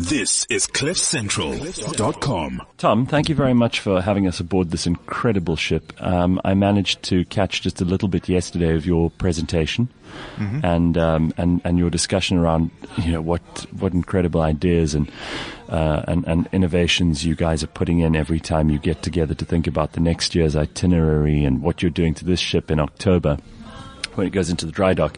This is CliffCentral.com. Tom, thank you very much for having us aboard this incredible ship. Um, I managed to catch just a little bit yesterday of your presentation Mm-hmm. and, um, and and your discussion around you know what what incredible ideas and, uh, and and innovations you guys are putting in every time you get together to think about the next year's itinerary and what you're doing to this ship in October when it goes into the dry dock.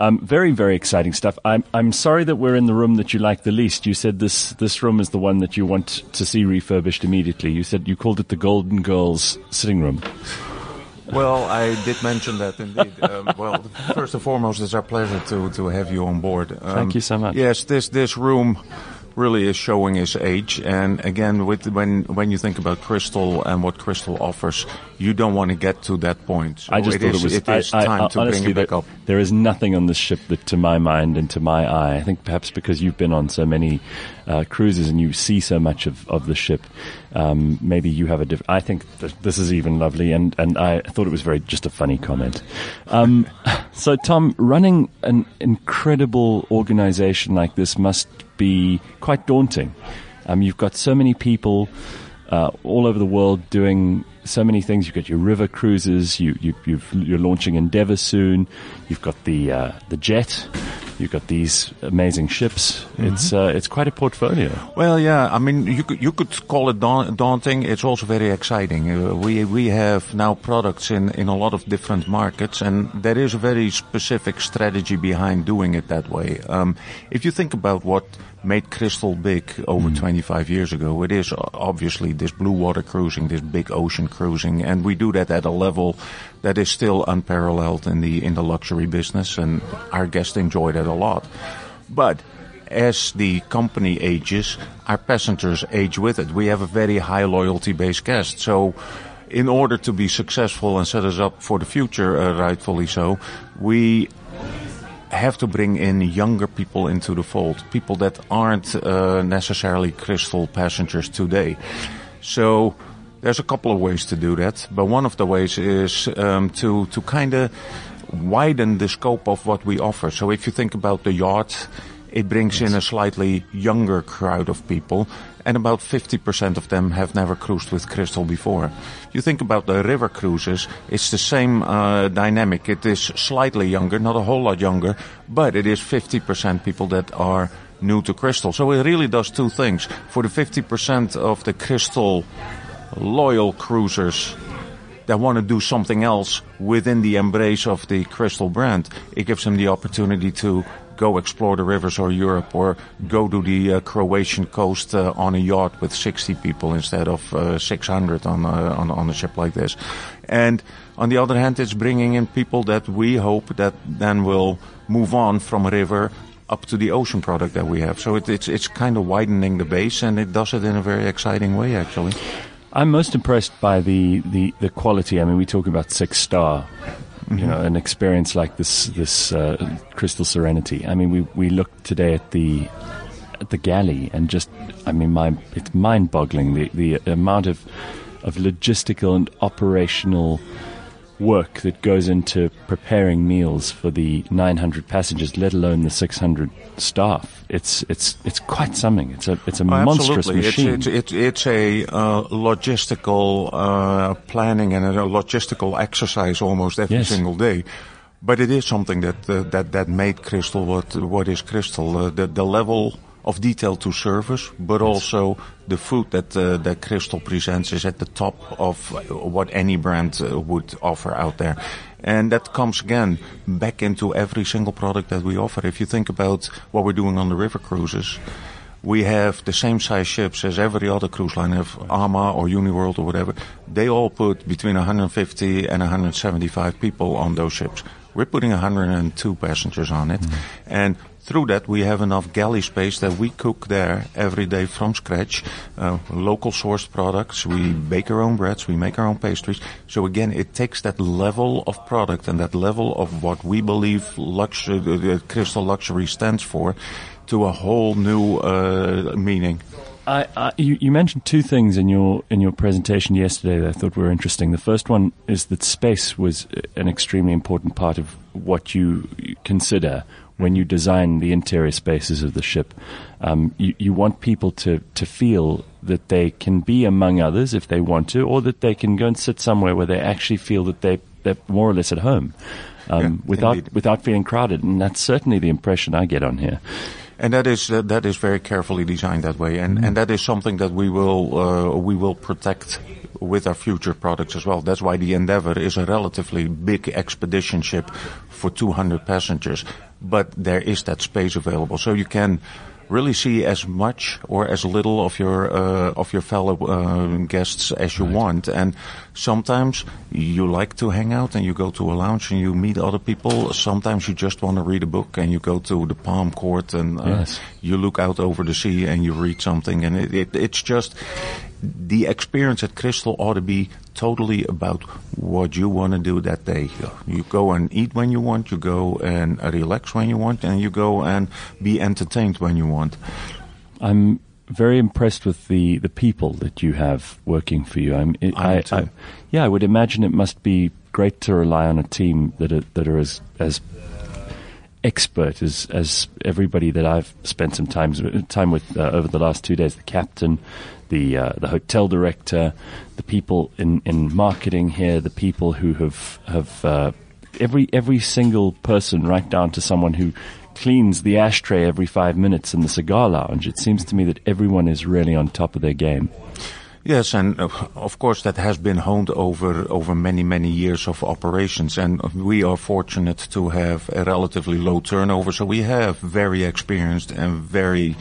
Um, very, very exciting stuff. I'm, I'm sorry that we're in the room that you like the least. You said this, this room is the one that you want to see refurbished immediately. You said you called it the Golden Girls sitting room. Well, I did mention that indeed. um, well, first and foremost, it's our pleasure to, to have you on board. Um, Thank you so much. Yes, this this room really is showing his age. And again, with when when you think about Crystal and what Crystal offers, you don't want to get to that point. So I just it thought is, it was. it is I, I- time to honestly, bring it back up. There is nothing on this ship that, to my mind and to my eye, I think perhaps because you've been on so many uh, cruises and you see so much of, of the ship, um, maybe you have a different. I think th- this is even lovely, and and I thought it was very just a funny comment. Um, so, Tom, running an incredible organization like this must be quite daunting. Um, you've got so many people uh, all over the world doing so many things. You've got your river cruises. You, you, you're launching Endeavour soon. You've got the uh, the jet. You've got these amazing ships. It's uh, it's quite a portfolio. Well, yeah. I mean, you could you could call it daun- daunting. It's also very exciting. Uh, we we have now products in in a lot of different markets, and there is a very specific strategy behind doing it that way. Um, if you think about what made Crystal big over 25 years ago, it is obviously this blue water cruising, this big ocean cruising, and we do that at a level that is still unparalleled in the in the luxury business, and our guests enjoy that a lot. But as the company ages, our passengers age with it. We have a very high loyalty based guest. So in order to be successful and set us up for the future, uh, rightfully so, we have to bring in younger people into the fold, people that aren't uh, necessarily crystal passengers today. So there's a couple of ways to do that, but one of the ways is um, to to kind of widen the scope of what we offer. So if you think about the yacht, it brings in a slightly younger crowd of people, and about 50% of them have never cruised with Crystal before. You think about the river cruises, it's the same uh, dynamic. It is slightly younger, not a whole lot younger, but it is 50% people that are new to Crystal. So it really does two things. For the 50% of the Crystal loyal cruisers that want to do something else within the embrace of the Crystal brand, it gives them the opportunity to go explore the rivers or Europe or go to the uh, Croatian coast uh, on a yacht with 60 people instead of uh, 600 on, a, on, on a ship like this. And on the other hand, it's bringing in people that we hope that then will move on from river up to the ocean product that we have. So it, it's, it's kind of widening the base and it does it in a very exciting way actually. I'm most impressed by the, the, the quality. I mean, we talk about six star, you know, an experience like this this uh, Crystal Serenity. I mean, we we looked today at the at the galley and just, I mean, my it's mind boggling the the amount of of logistical and operational work that goes into preparing meals for the 900 passengers, let alone the 600 staff. It's it's it's quite something. It's a it's a Oh, monstrous Absolutely. machine. It's, it's, it's, it's a uh, logistical uh, planning and a logistical exercise almost every Yes. single day. But it is something that uh, that that made Crystal what what is Crystal. Uh, the the level of detail to service, but also the food that uh, that Crystal presents is at the top of what any brand uh, would offer out there. And that comes again back into every single product that we offer. If you think about what we're doing on the river cruises, we have the same size ships as every other cruise line have AMA or Uniworld or whatever. They all put between 150 and 175 people on those ships. We're putting 102 passengers on it. And through that, we have enough galley space that we cook there every day from scratch. Uh, local sourced products. We bake our own breads. We make our own pastries. So again, it takes that level of product and that level of what we believe luxury, uh, crystal luxury stands for to a whole new uh, meaning. I, I, you, you mentioned two things in your in your presentation yesterday that I thought were interesting. The first one is that space was an extremely important part of what you consider when you design the interior spaces of the ship, um, you, you want people to, to feel that they can be among others if they want to, or that they can go and sit somewhere where they actually feel that they, they're more or less at home. Um, Yeah, without indeed. without feeling crowded, and that's certainly the impression I get on here. And that is uh, that is very carefully designed that way, and and that is something that we will uh, we will protect with our future products as well. That's why the Endeavour is a relatively big expedition ship for 200 passengers, but there is that space available, so you can really see as much or as little of your uh, of your fellow uh, guests as you want. And sometimes you like to hang out and you go to a lounge and you meet other people. Sometimes you just want to read a book and you go to the Palm Court and uh, Yes. you look out over the sea and you read something. And it, it, it's just the experience at Crystal ought to be totally about what you want to do that day. You go and eat when you want, you go and relax when you want, and you go and be entertained when you want. I'm very impressed with the, the people that you have working for you. I'm, I am too. yeah, I would imagine it must be great to rely on a team that are, that are as as expert as as everybody that I've spent some time time with uh, over the last two days. The captain, the uh, the hotel director, the people in, in marketing here, the people who have have uh, every every single person, right down to someone who cleans the ashtray every five minutes in the cigar lounge. It seems to me that everyone is really on top of their game. Yes, and uh, of course that has been honed over over many many years of operations, and we are fortunate to have a relatively low turnover. So we have very experienced and very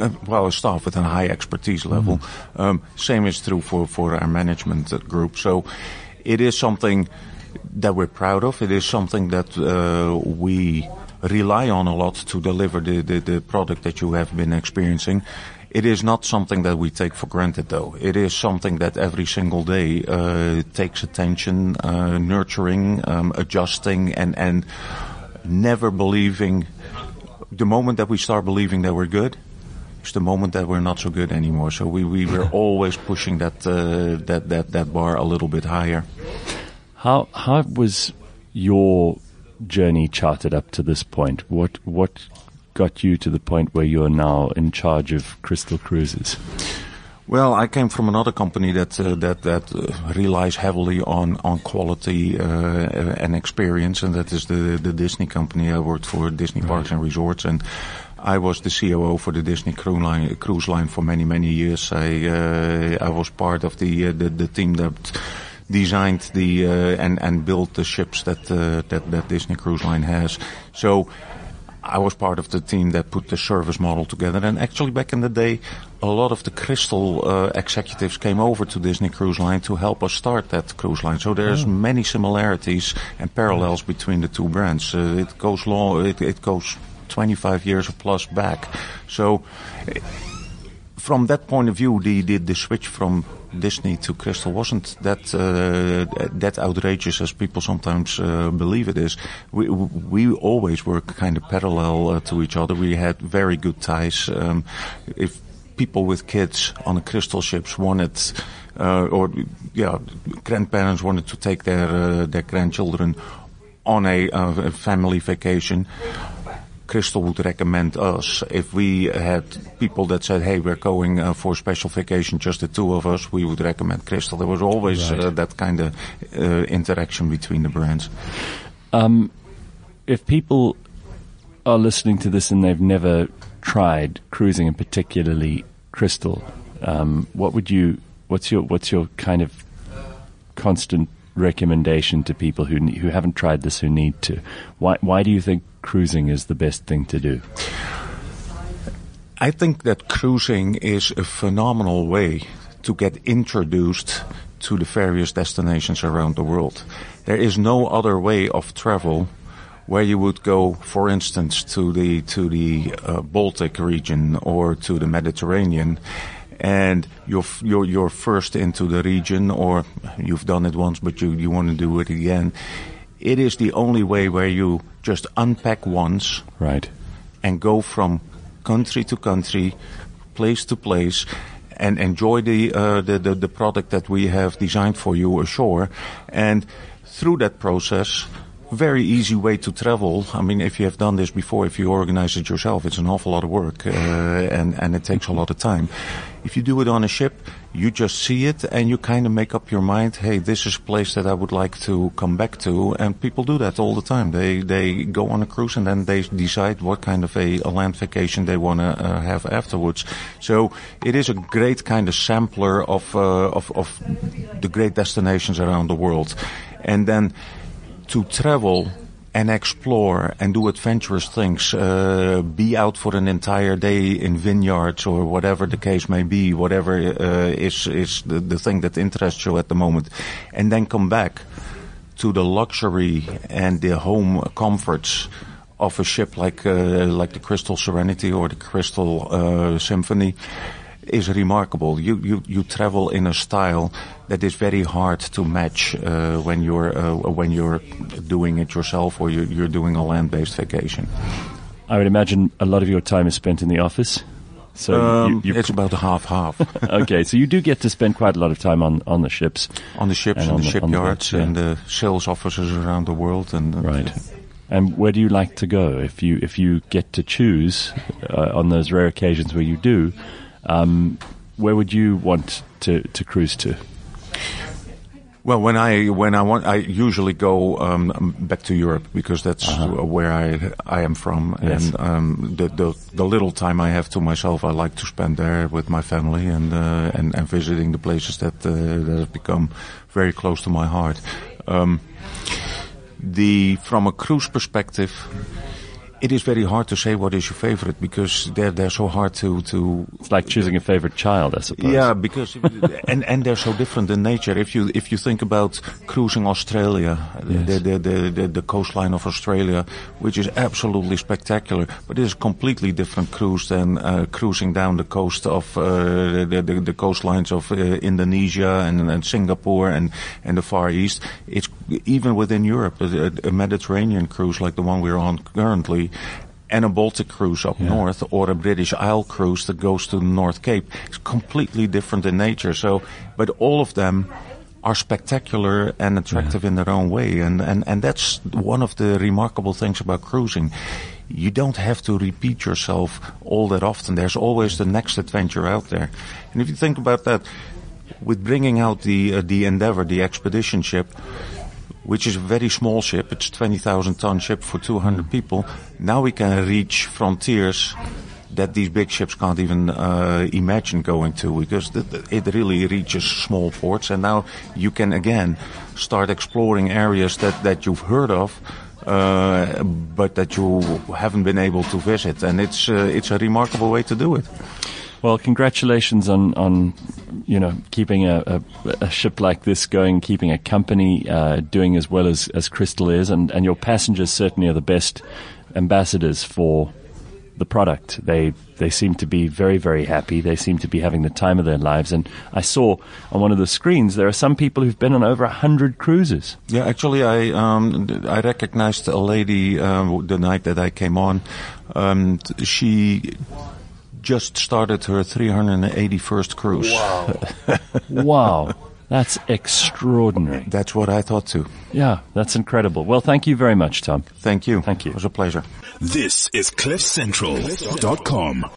uh, well staff with a high expertise level. Um, same is true for for our management group. So it is something that we're proud of. It is something that uh, we rely on a lot to deliver the, the, the product that you have been experiencing. It is not something that we take for granted, though. It is something that every single day uh, takes attention, uh, nurturing, um, adjusting, and and never believing. The moment that we start believing that we're good, is the moment that we're not so good anymore. So we we were always pushing that uh, that that that bar a little bit higher. How how was your journey charted up to this point? What what got you to the point where you are now in charge of Crystal Cruises? Well, I came from another company that uh, that that uh, relies heavily on on quality uh, and experience, and that is the the Disney company. I worked for Disney Parks and Resorts, and I was the COO for the Disney cruise line, cruise line for many many years. I uh, I was part of the uh, the, the team that designed the uh, and and built the ships that uh, that that Disney Cruise Line has. So. I was part of the team that put the service model together. And actually, back in the day, a lot of the Crystal uh, executives came over to Disney Cruise Line to help us start that cruise line. So there's many similarities and parallels between the two brands. Uh, it goes long. It, it goes 25 years or plus back. So. eh, From that point of view, the, the, the switch from Disney to Crystal wasn't that uh, that outrageous as people sometimes uh, believe it is. We we always were kind of parallel uh, to each other. We had very good ties. Um, if people with kids on the Crystal ships wanted, uh, or yeah, grandparents wanted to take their uh, their grandchildren on a, uh, a family vacation. Crystal would recommend us. If we had people that said, "Hey, we're going uh, for a special vacation, just the two of us," we would recommend Crystal. There was always uh, that kind of uh, interaction between the brands. If people are listening to this and they've never tried cruising, and particularly Crystal, um, what would you? What's your what's your kind of constant recommendation to people who who haven't tried this who need to? Why why do you think cruising is the best thing to do? I think that cruising is a phenomenal way to get introduced to the various destinations around the world. There is no other way of travel where you would go, for instance, to the to the uh, Baltic region or to the Mediterranean, and you're you're you're first into the region, or you've done it once, but you you want to do it again. It is the only way where you just unpack once Right. and go from country to country, place to place, and enjoy the, uh, the, the the product that we have designed for you ashore. And through that process, very easy way to travel. I mean, if you have done this before, if you organize it yourself, it's an awful lot of work, uh, and and it takes a lot of time. If you do it on a ship, you just see it and you kind of make up your mind. Hey, this is a place that I would like to come back to, and people do that all the time. They they go on a cruise and then they decide what kind of a, a land vacation they want to uh, have afterwards. So it is a great kind of sampler of, uh, of of the great destinations around the world, and then to travel and explore and do adventurous things, uh, be out for an entire day in vineyards or whatever the case may be, whatever uh, is is the, the thing that interests you at the moment, and then come back to the luxury and the home comforts of a ship like uh, like the Crystal Serenity or the Crystal uh, Symphony is remarkable. You, you, you travel in a style that is very hard to match uh, when you're uh, when you're doing it yourself or you're, you're doing a land-based vacation. I would imagine a lot of your time is spent in the office. So Um, you, it's about half half okay, so you do get to spend quite a lot of time on, on the ships. on the ships And and, the the shipyards yeah. and the sales offices around the world. And uh, Right. And where do you like to go if you if you get to choose uh, on those rare occasions where you do? Um, where would you want to, to cruise to? Well, when I when I want, I usually go um, back to Europe because that's where I I am from, Uh-huh. Yes. and um, the, the the little time I have to myself, I like to spend there with my family and uh, and, and visiting the places that uh, that have become very close to my heart. Um, the from a cruise perspective. It is very hard to say what is your favorite because they're they're so hard to to It's like choosing a favorite child, I suppose. yeah, because and and they're so different in nature. If you if you think about cruising Australia, Yes. the, the, the the the coastline of Australia, which is absolutely spectacular, but it is a completely different cruise than uh, cruising down the coast of uh, the, the the coastlines of uh, Indonesia and, and Singapore and and the Far East. It's even within Europe, a, a Mediterranean cruise like the one we're on currently and a Baltic cruise up north or a British Isle cruise that goes to the North Cape is completely different in nature. So, but all of them are spectacular and attractive in their own way. And, and, and that's one of the remarkable things about cruising. You don't have to repeat yourself all that often. There's always the next adventure out there. And if you think about that, with bringing out the, uh, the Endeavour, the expedition ship, which is a very small ship. It's 20,000 ton ship for 200 people. Now we can reach frontiers that these big ships can't even uh, imagine going to because it really reaches small ports. And now you can again start exploring areas that, that you've heard of. Uh, but that you haven't been able to visit, and it's uh, it's a remarkable way to do it. Well, congratulations on, on you know keeping a, a, a ship like this going, keeping a company uh, doing as well as, as Crystal is, and, and your passengers certainly are the best ambassadors for the product. They they seem to be very very happy. They seem to be having the time of their lives. And I saw on one of the screens there are some people who've been on over hundred cruises. Yeah, actually, I um, I recognized a lady um, the night that I came on. Um, she just started her 381st cruise. Wow, wow. that's extraordinary. That's what I thought too. Yeah, that's incredible. Well, thank you very much, Tom. Thank you. Thank you. It was a pleasure. This is CliffCentral.com.